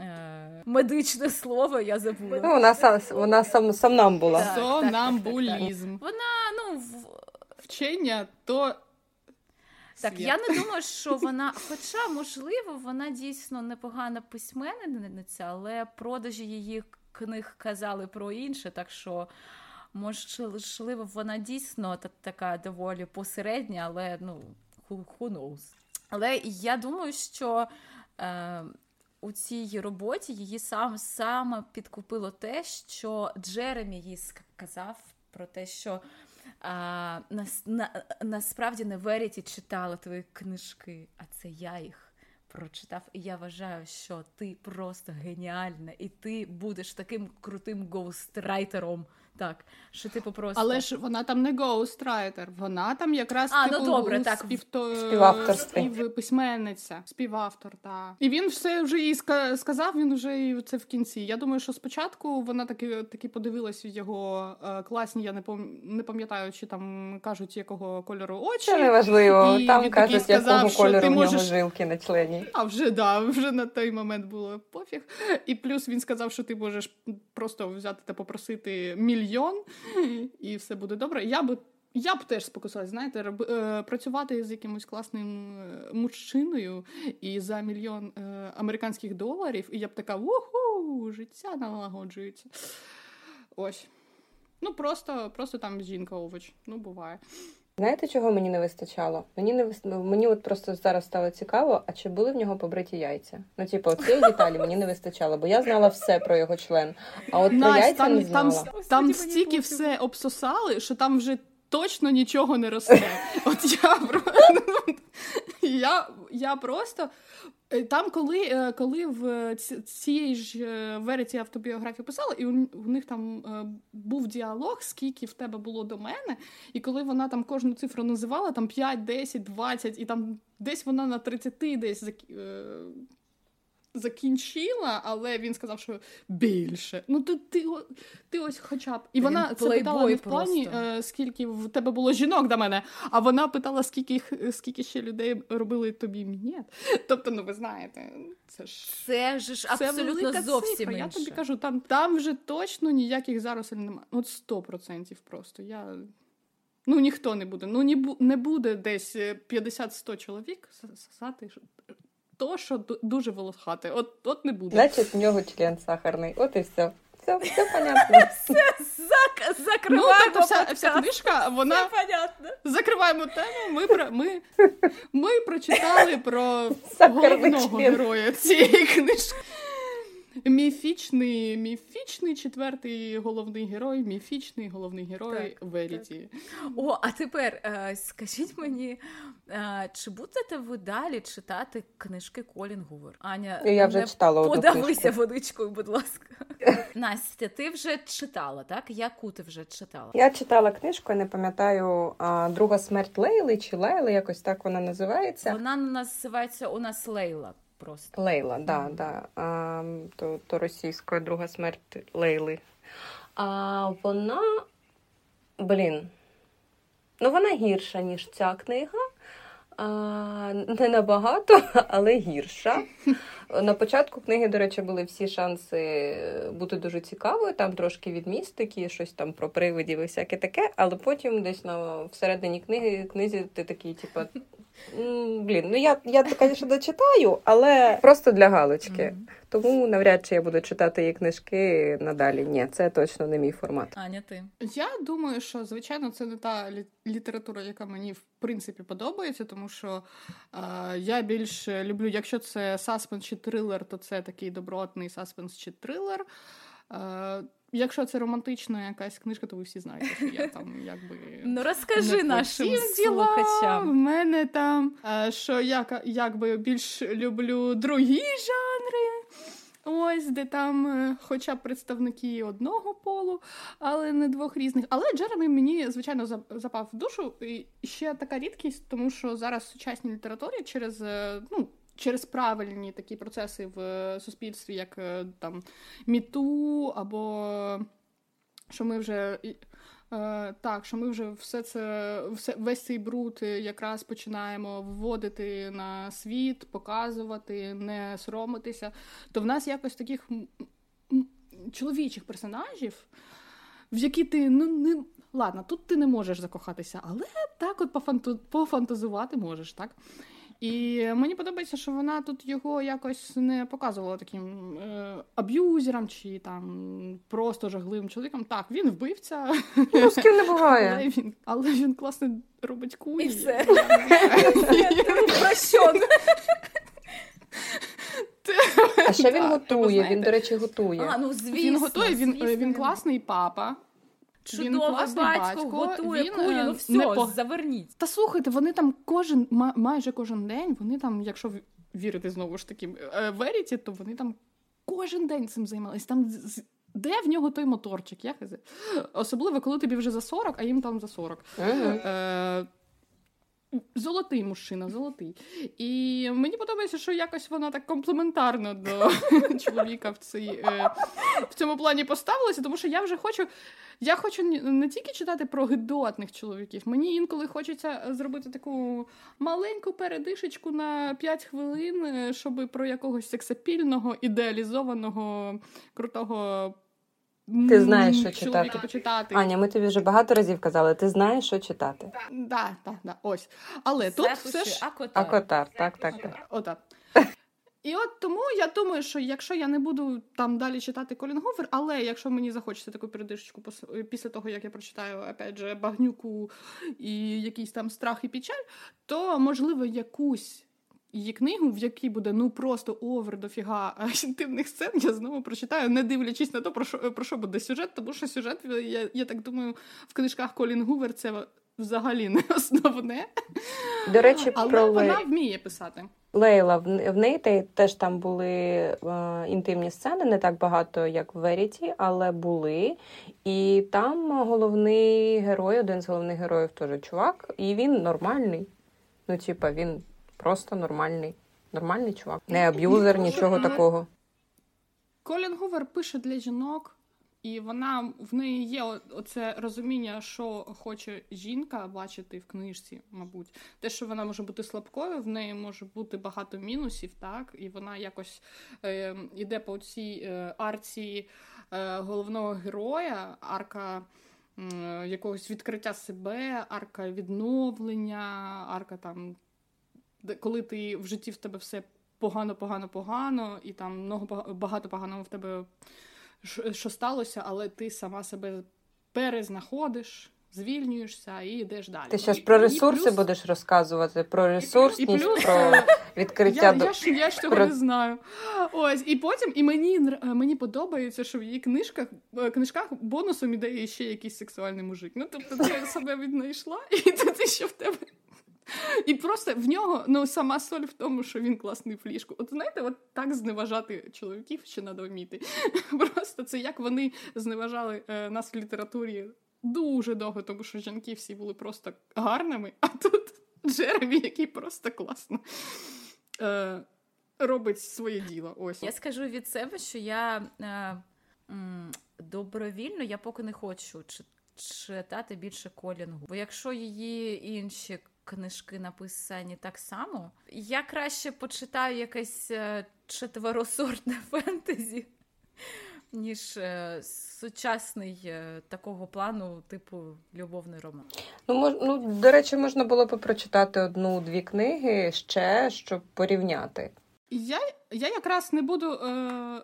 Е, медичне слово я забула. Ну, Вона сам вона сом, сомнамбула. Так, Сомнамбулізм. Вона, ну, в... Вчення то. Так, Світ. я не думаю, що вона, хоча, можливо, вона дійсно непогана письменниця, але продажі її книг казали про інше, так що можливо, вона дійсно така доволі посередня, але ну, who, knows. Але я думаю, що е, у цій роботі її сам саме підкупило те, що Джеремі їй сказав про те, що а, на, на, насправді не Веріті читала твої книжки, а це я їх прочитав. І я вважаю, що ти просто геніальна, і ти будеш таким крутим гоустрайтером. Так, що типу просто... Але ж вона там не гоустрайтер, вона там якраз а, типу, ну, добре, так. Співто... співавторство. письменниця, співавтор, так. І він все вже їй сказав, він вже і це в кінці. Я думаю, що спочатку вона таки таки подивилась його е, класні, я не пам... не пам'ятаю, чи там кажуть, якого кольору очі. Це неважливо, і там кажуть, сказав, якого кольору в нього можеш... жилки на члені. А вже да, вже на той момент було пофіг. І плюс він сказав, що ти можеш просто взяти та попросити мільйон мільйон, і все буде добре. Я би я б теж спокусилась, знаєте, роб, е, працювати з якимось класним е, мужчиною і за мільйон е, американських доларів, і я б така уху, життя налагоджується. Ось. Ну, просто просто там жінка овоч. Ну, буває. Знаєте, чого мені не вистачало? Мені не вис... мені от просто зараз стало цікаво, а чи були в нього побриті яйця? Ну, типу, цієї деталі мені не вистачало, бо я знала все про його член. А от Настя, про яйця там, не знала. Там, там стільки все обсосали, що там вже точно нічого не росте. От я я, я просто там, коли е, коли в цієї ж е, вереті автобіографії писала, і у, у них там був діалог, скільки в тебе було до мене, і коли вона там кожну цифру називала, там 5, 10, 20, і там десь вона на 30 десь закінчила, але він сказав, що більше. Ну ти ти, ти ось хоча б. І він вона це питала не в плані, е, скільки в тебе було жінок до мене, а вона питала, скільки скільки ще людей робили тобі ні. Тобто, ну ви знаєте, це ж це ж абсолютно це зовсім. Цифра. Я тобі кажу, там там вже точно ніяких зарослів немає. От сто процентів просто. Я. Ну, ніхто не буде. Ну, не буде десь 50-100 е, чоловік сосати то, що дуже волохате. От от не буде. Значить, в нього член сахарний. От і все. Все, все понятно. Все, зак, закриваємо. Ну, вся, вся книжка, вона... Все понятно. Закриваємо тему. Ми про, ми, ми прочитали про головного героя цієї книжки. Міфічний міфічний четвертий головний герой, міфічний головний герой так, Веріті. Так. О, а тепер е, скажіть мені, е, чи будете ви далі читати книжки Колін Гувер? Аня, я вже читала подавися водичкою, будь ласка. Настя, ти вже читала, так? Яку ти вже читала? Я читала книжку, я не пам'ятаю, друга смерть Лейли чи Лейли, якось так вона називається. Вона називається у нас Лейла просто. Лейла, да, да. А, то, то російською друга смерть Лейли. А вона, блін, ну вона гірша, ніж ця книга. А, Не набагато, але гірша. На початку книги, до речі, були всі шанси бути дуже цікавою. Там трошки від містики, щось там про привидів і всяке таке, але потім десь на всередині книги книзі ти такий, типу, Блін, ну я, я звісно, дочитаю, але просто для галочки. Mm-hmm. Тому навряд чи я буду читати її книжки надалі. Ні, це точно не мій формат. Аня, ти я думаю, що звичайно це не та література, яка мені в принципі подобається, тому що е, я більш люблю, якщо це саспенс чи трилер, то це такий добротний саспенс чи трилер. Е, Якщо це романтична якась книжка, то ви всі знаєте, що я там якби. Ну розкажи нашим слухачам. В мене там, е, що я якби більш люблю другі жанри. Ось, де там, е, хоча б представники одного полу, але не двох різних. Але Джеремі мені, звичайно, запав в душу. І ще така рідкість, тому що зараз в сучасній літературі через е, ну, через правильні такі процеси в суспільстві, як е, там міту, або що ми вже Е, Так, що ми вже все це, все, весь цей бруд якраз починаємо вводити на світ, показувати, не соромитися. То в нас якось таких чоловічих персонажів, в які ти ну не ладно, тут ти не можеш закохатися, але так от пофанту, пофантазувати можеш, так? І мені подобається, що вона тут його якось не показувала таким е, аб'юзером чи там просто жахливим чоловіком. Так, він вбивця. Ну, з ким не буває. Але він але він класно робить кулі. І все. Про що? А ще він готує, він, до речі, готує. А, ну, звісно, Він готує, він, він класний папа. Класний батько, батько, готує він, кулі, е, ну все, не по- заверніть. Та слухайте, вони там кожен майже кожен день, вони там, якщо вірити знову ж таки е, Веріті, то вони там кожен день цим займалися. Там де в нього той моторчик? Я. Особливо, коли тобі вже за 40, а їм там за 40. Мгм. Е, Золотий мужчина, золотий. І мені подобається, що якось вона так комплементарно до чоловіка в цій, е, в цьому плані поставилася, тому що я вже хочу. Я хочу не тільки читати про гидотних чоловіків. Мені інколи хочеться зробити таку маленьку передишечку на 5 хвилин, е, щоб про якогось сексапільного, ідеалізованого, крутого. Ти знаєш, що читати. почитати. Аня, ми тобі вже багато разів казали, ти знаєш, що читати. Да, да, да, ось. Але тут все ж акотар. Акотар, так, так, так. Отак. І от тому я думаю, що якщо я не буду там далі читати Колін Гувер, але якщо мені захочеться таку передишечку після того, як я прочитаю опять же, багнюку і якийсь там страх і печаль, то можливо якусь її книгу, в якій буде ну просто over дофіга інтимних сцен, я знову прочитаю, не дивлячись на те, про що про що буде сюжет, тому що сюжет, я, я так думаю, в книжках Колін Гувер це взагалі не основне. До речі, Але про вона вміє писати. Лейла, в в неї теж там були е, інтимні сцени, не так багато, як в Веріті, але були. І там головний герой, один з головних героїв теж чувак, і він нормальний. Ну, типа, він просто нормальний. Нормальний чувак. Не аб'юзер, нічого такого. Колін Гувер пише для жінок, і вона в неї є оце розуміння, що хоче жінка бачити в книжці, мабуть. Те, що вона може бути слабкою, в неї може бути багато мінусів, так, і вона якось е, йде по цій е, арці е, головного героя, арка. м, Якогось відкриття себе, арка відновлення, арка там, коли ти в житті в тебе все погано, погано, погано, і там много багато поганого в тебе що- сталося, але ти сама себе перезнаходиш, звільнюєшся і йдеш далі. Ти зараз І- про ресурси плюс- будеш розказувати, про і плюс, про е, відкриття я, до. я, ж, я ж цього про- не знаю. Ось, і потім, і мені е, мені подобається, що в її книжках, е, книжках бонусом іде ще якийсь сексуальний мужик. Ну, тобто ти себе віднайшла, і тут ще в тебе. І просто в нього ну сама соль в тому, що він класний в ліжку. От знаєте, от так зневажати чоловіків ще треба вміти. Просто це як вони зневажали е, нас в літературі дуже довго, тому що жінки всі були просто гарними, а тут Джеремі, який просто класно е, робить своє діло. Ось. Я скажу від себе, що я е, добровільно, я поки не хочу читати більше колінгу. Бо якщо її інші книжки написані так само, я краще почитаю якесь е, четверосортне фентезі. Ніж е, сучасний е, такого плану, типу любовний роман. Ну, мож, ну, до речі, можна було б прочитати одну-дві книги ще, щоб порівняти. Я, я якраз не буду. Е...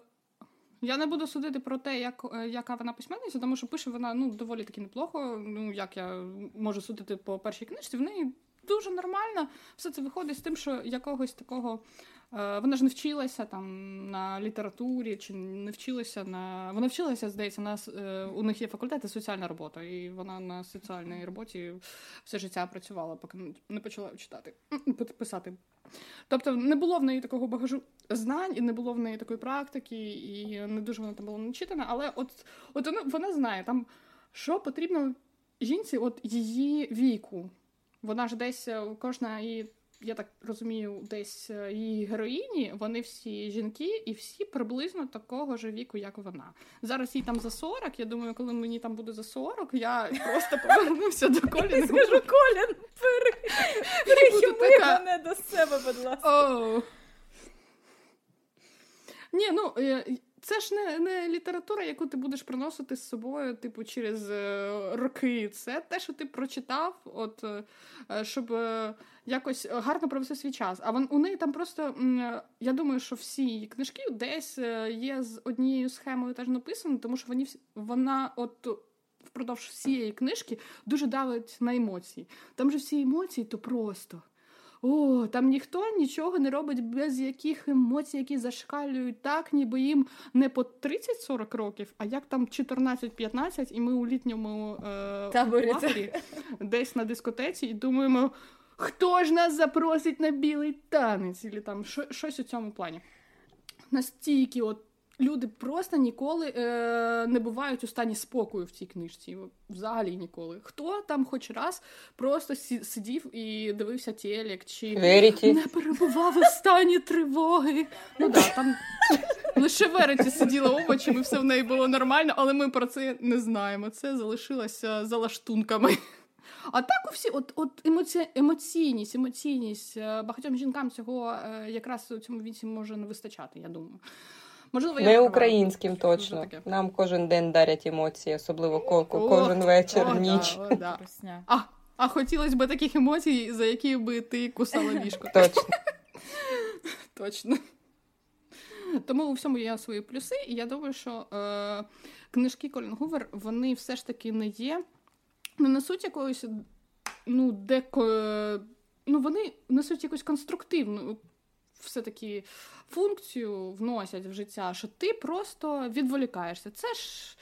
Я не буду судити про те, як, яка вона письменниця, тому що пише вона ну, доволі таки неплохо. Ну, як я можу судити по першій книжці, в неї дуже нормально. Все це виходить з тим, що якогось такого. Е, вона ж не вчилася там на літературі, чи не вчилася на. Вона вчилася, здається, на е, у них є факультети соціальна робота, і вона на соціальній роботі все життя працювала, поки не- не почала читати, писати. Тобто не було в неї такого багажу знань, і не було в неї такої практики, і не дуже вона там була начитана, але от, от вона, вона знає, там, що потрібно жінці от її віку. Вона ж десь е, кожна її я так розумію, десь е, її героїні, вони всі жінки і всі приблизно такого ж віку, як вона. Зараз їй там за 40, Я думаю, коли мені там буде за 40, я просто повернуся до Коліна. Скажу, Колін, перехіби мене до себе, будь ласка. Ні, ну е, це ж не не література, яку ти будеш приносити з собою, типу, через е, роки. Це те, що ти прочитав, от е, щоб е, якось гарно провести свій час. А вон у неї там просто я думаю, що всі її книжки десь є з однією схемою теж написані, тому що вони вона от. Впродовж всієї книжки дуже давить на емоції. Там же всі емоції то просто о, там ніхто нічого не робить без яких емоцій, які зашкалюють так, ніби їм не по 30-40 років, а як там 14-15, і ми у літньому е, лагері, десь на дискотеці, і думаємо, хто ж нас запросить на білий танець, і там щось у цьому плані. Настільки от люди просто ніколи е, не бувають у стані спокою в цій книжці. Взагалі ніколи. Хто там хоч раз просто сидів і дивився телек, чи Веріті. не перебував у стані тривоги. Ну да, там лише Вереті сиділа овочами, все в неї було нормально, але ми про це не знаємо. Це залишилося за лаштунками. А так у всі, от от емоці... емоційність, емоційність е, багатьом жінкам цього е, якраз у цьому віці може не вистачати, я думаю. Можливо, я не українським точно. Нам кожен день дарять емоції, особливо коку, кожен вечір, о, ніч. Да, о, да. А а хотілося б таких емоцій, за які би ти кусала ліжко. Точно. Точно. Тому у всьому є свої плюси, і я думаю, що е, книжки Колін Гувер, вони все ж таки не є, не несуть якоїсь, ну, деко. Ну, вони несуть якусь конструктивну все-таки функцію вносять в життя, що ти просто відволікаєшся. Це ж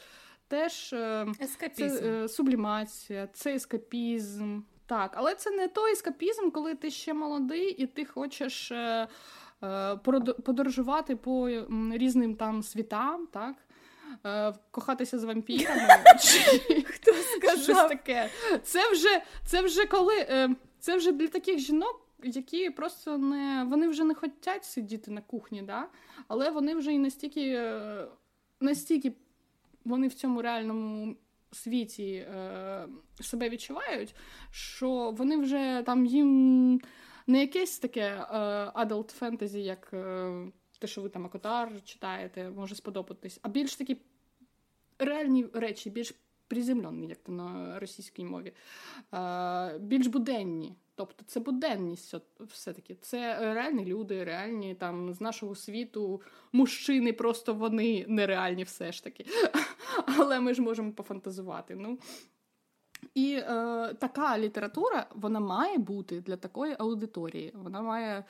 теж е, ескапізм. Це, е, сублімація, це ескапізм. Так, але це не той ескапізм, коли ти ще молодий і ти хочеш е, подорожувати по різним там світам, так? Кохатися з вампірами. Хто сказав? таке. Це вже це вже коли. Це вже для таких жінок, які просто не вони вже не хочуть сидіти на кухні, да? але вони вже і настільки е, настільки вони в цьому реальному світі е, себе відчувають, що вони вже там їм не якесь таке е, adult фентезі, як е, те, що ви там Акотар читаєте, може сподобатись, а більш такі реальні речі, більш приземлені, як то на російській мові, більш буденні. Тобто це буденність все-таки. Це реальні люди, реальні там з нашого світу мужчини, просто вони нереальні все ж таки. Але ми ж можемо пофантазувати. Ну. І е, така література вона має бути для такої аудиторії. Вона має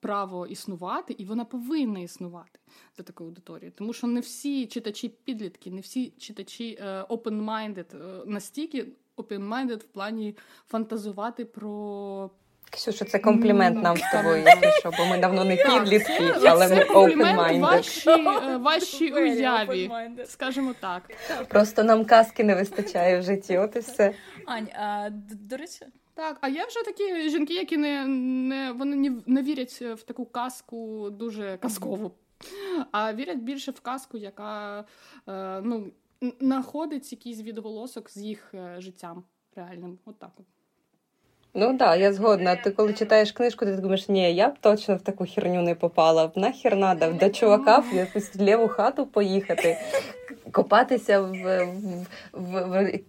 право існувати, і вона повинна існувати для такої аудиторії. Тому що не всі читачі підлітки, не всі читачі е, open-minded е, настільки open-minded в плані фантазувати про. Ксюша, це комплімент нам з тобою, якщо бо ми давно не підлітки, але ми open-minded. ваші, е, ваші уяві, скажімо так. Просто нам казки не вистачає в житті, от і все. Ань, а до речі. Так, а є вже такі жінки, які не не вони не, не вірять в таку казку дуже казкову, а вірять більше в казку, яка е, ну знаходить якийсь відголосок з їх е, життям реальним. От так от. Ну так, да, я згодна. Ти коли читаєш книжку, ти думаєш, ні, я б точно в таку херню не попала. Нахер надо до чувака в якусь ліву хату поїхати, копатися в, в, в, в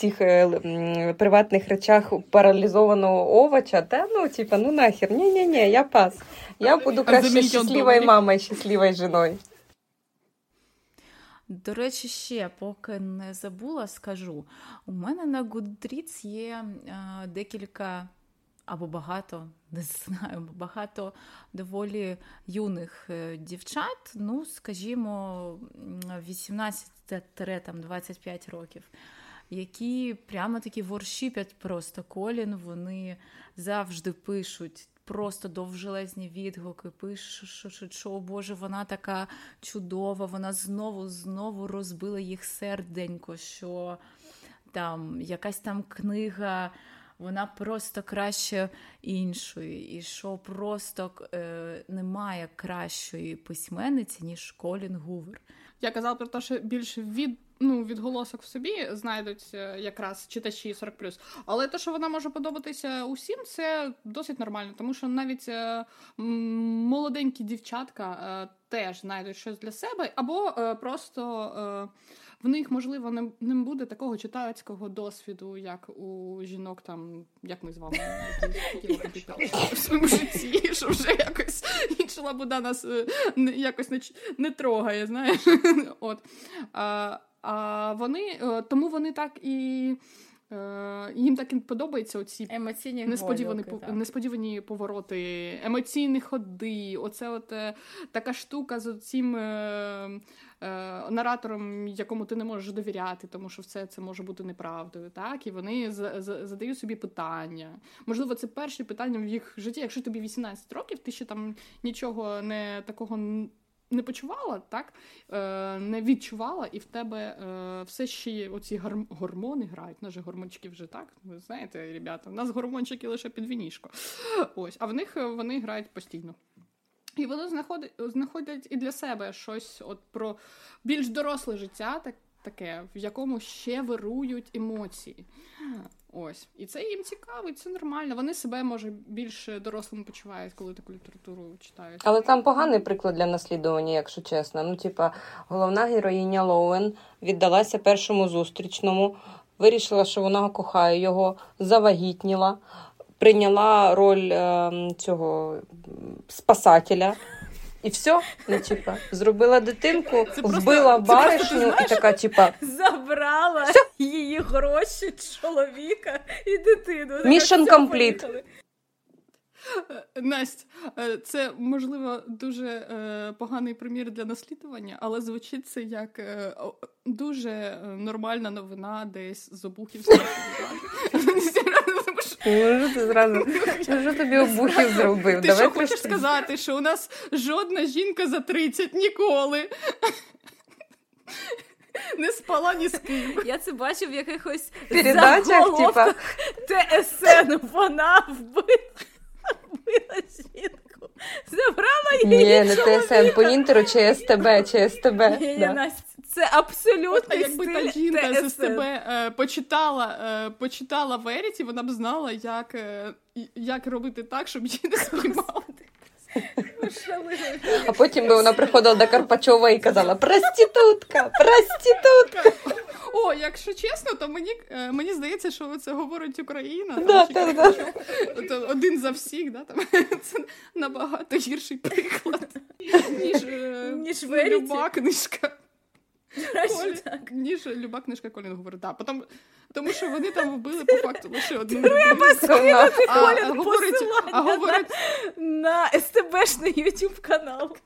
цих е, приватних речах паралізованого овоча. Та ну, типа, ну нахер, ні, ні, ні, я пас. Я буду краще щасливою мамою, щасливою жіною. До речі, ще поки не забула, скажу. У мене на Goodreads є а, декілька або багато, не знаю, багато доволі юних е, дівчат, ну, скажімо, 18-25 років. Які прямо такі воршіпять просто колін, вони завжди пишуть просто довжелезні відгуки, пишуть, що о Боже, вона така чудова, вона знову знову розбила їх серденько, що там якась там книга вона просто краще іншої, і що просто е, немає кращої письменниці, ніж Колін Гувер. Я казала про те, що більше від ну, відголосок в собі знайдуть е, якраз читачі 40+. Але те, що вона може подобатися усім, це досить нормально, тому що навіть е, молоденькі дівчатка е, теж знайдуть щось для себе, або просто в них, можливо, не, не буде такого читацького досвіду, як у жінок, там, як ми з вами в своєму житті, що вже якось інша лабуда нас якось не, не трогає, знаєш. От. А вони е, тому вони так і. Е, їм так і подобаються оці емоційні несподівані голюки, несподівані повороти, емоційні ходи. Оце от е, така штука з цим е, е, наратором, якому ти не можеш довіряти, тому що все це може бути неправдою. Так, і вони з, з, задають собі питання. Можливо, це перші питання в їх житті. Якщо тобі 18 років, ти ще там нічого не такого не почувала, так е, не відчувала, і в тебе е, все ще оці гормони грають. Наші гормончики вже так. Ви знаєте, ребята, у нас гормончики лише під вінішко. Ось, а в них е, вони грають постійно. І вони знаходять знаходять і для себе щось от про більш доросле життя, так, таке, в якому ще вирують емоції. Ось. І це їм цікаво, і це нормально. Вони себе, може, більш дорослими почувають, коли таку літературу читають. Але там поганий приклад для наслідування, якщо чесно. Ну, типа, головна героїня Лоуен віддалася першому зустрічному, вирішила, що вона кохає його, завагітніла, прийняла роль е, цього спасателя. І все, ну, типа, зробила дитинку, це вбила просто, баришню і така, типа. Забрала все. її гроші, чоловіка і дитину. Мішен complete. Е, Настя, е, це можливо дуже е, поганий примір для наслідування, але звучить це як дуже нормальна новина десь з ти зразу що тобі обухів зробив? Ти Давай що хочеш сказати, що у нас жодна жінка за 30 ніколи. Не спала ні з ким. Я це бачив в якихось передачах, типа ТСН. Вона вбила жінку. Забрала її. Ні, не ТСН, по інтеру чи СТБ, чи СТБ. Ні, да. Настя, це абсолютно. Якби та жінка з тебе е, почитала е, почитала Веріті, вона б знала, як е, як робити так, щоб її не спіймали. А потім би вона приходила до Карпачова і казала Проститутка, проститутка. О, якщо чесно, то мені е, мені здається, що це говорить Україна. Да, там, да, да. Один за всіх, да, там, це набагато гірший приклад, ніж, е, ніж люба книжка. Ніж люба книжка Колін говорить. Да, потім, тому що вони там вбили по факту лише одну людину. А, говорить, а говорить на СТБшний YouTube канал.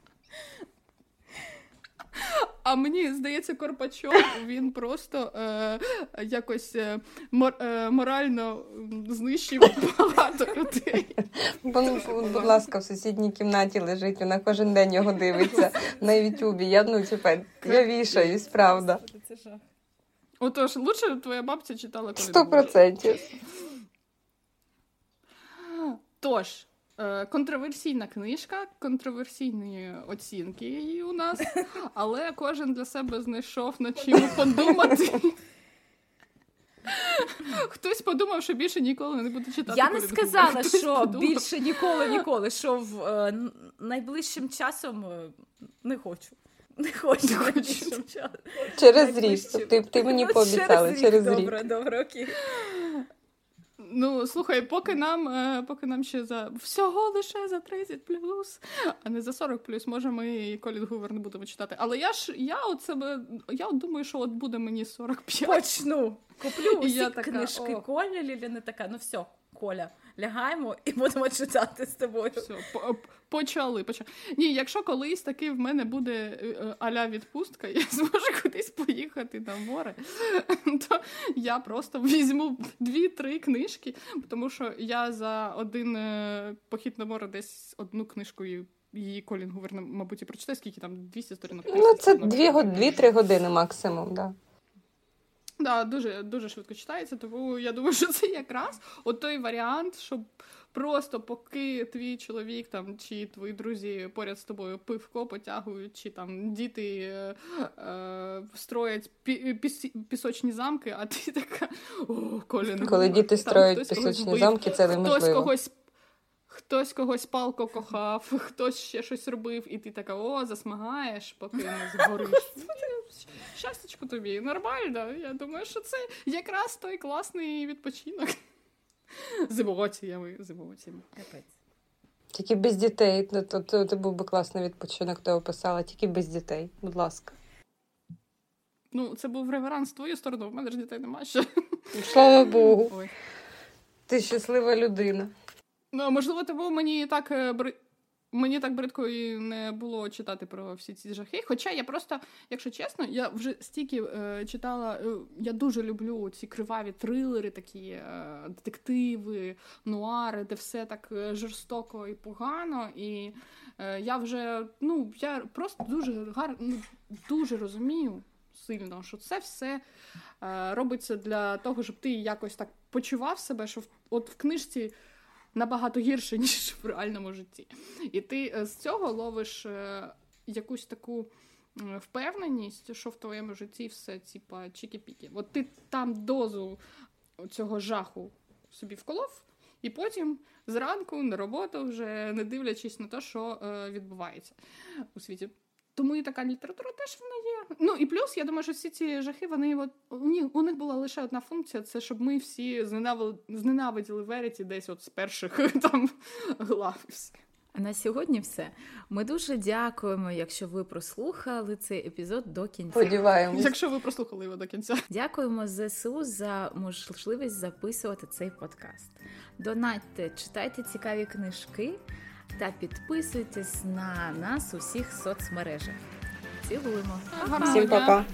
А мені здається, Корпачов він просто е, якось е, мор, е, морально знищив багато людей. Будь, будь ласка, в сусідній кімнаті лежить, вона кожен день його дивиться на Ютубі. Я ну тепер я вішаюсь, правда. Це жах. Отож, лучше твоя бабця читала Сто процентів. Тож. Е, контроверсійна книжка, контроверсійні оцінки її у нас, але кожен для себе знайшов над чим подумати. Хтось подумав, що більше ніколи не буде читати. Я не сказала, що подумав. більше ніколи ніколи, що в е, найближчим часом е, не хочу. Не хочу. Не хочу. Через рік. Ти, ти мені пообіцяла. Через. Через рік. Добре, добре, окей. Ну, слухай, поки нам е, поки нам ще за всього лише за 30 плюс, а не за 40 плюс, може, ми і Колін Гувер не будемо читати. Але я ж я от себе, я от думаю, що от буде мені 45. Почну. Куплю усі я книжки Коля, Лілі не така. Ну все, Коля лягаємо і будемо читати з тобою. Все, почали. почали. Ні, якщо колись таки в мене буде е, е, аля відпустка, я зможу кудись поїхати на море, то я просто візьму дві-три книжки, тому що я за один е, похід на море десь одну книжку її Колін Гувер, мабуть, і прочитаю, скільки там 200 сторінок. Ну, це 2-3 години максимум, так. Да. Да, дуже дуже швидко читається, тому я думаю, що це якраз от той варіант, щоб просто поки твій чоловік там чи твої друзі поряд з тобою пивко потягують, чи там діти е, е, строять пі, піс, пісочні замки, а ти така о, Колін. Коли діти строять пісочні замки, це неможливо. Хтось когось Хтось когось палко кохав, хтось ще щось робив, і ти така о, засмагаєш, поки не згориш. Щастячко тобі, нормально. Я думаю, що це якраз той класний відпочинок. З емоціями, з емоціями. Капець. Тільки без дітей. Ну, то, то, то був би класний відпочинок, ти описала, тільки без дітей, будь ласка. Ну, це був реверанс в твою сторону, в мене ж дітей немає ще. Слава Богу. Ой. Ти щаслива людина. Ну, можливо, тому мені так е, бри... мені так бридко і не було читати про всі ці жахи. Хоча я просто, якщо чесно, я вже стільки е, читала. Е, я дуже люблю ці криваві трилери, такі е, детективи, нуари, де все так е, жорстоко і погано. І е, я вже ну я просто дуже гарно ну, дуже розумію. Сильно, що це все е, робиться для того, щоб ти якось так почував себе, що в, от в книжці набагато гірше, ніж в реальному житті. І ти е, з цього ловиш е, якусь таку впевненість, що в твоєму житті все типа чікі-пікі. От ти там дозу цього жаху собі вколов, і потім зранку на роботу, вже не дивлячись на те, що е, відбувається у світі. Тому і така література теж вона є. Ну і плюс, я думаю, що всі ці жахи, вони от у них, у них була лише одна функція: це щоб ми всі зненавиділи, зненавиділи Веріті десь от з перших там глав. А На сьогодні все. Ми дуже дякуємо, якщо ви прослухали цей епізод до кінця. Сподіваємось. Якщо ви прослухали його до кінця. Дякуємо ЗСУ за можливість записувати цей подкаст. Донатьте, читайте цікаві книжки та підписуйтесь на нас у всіх соцмережах. Цілуємо. Всім па-па.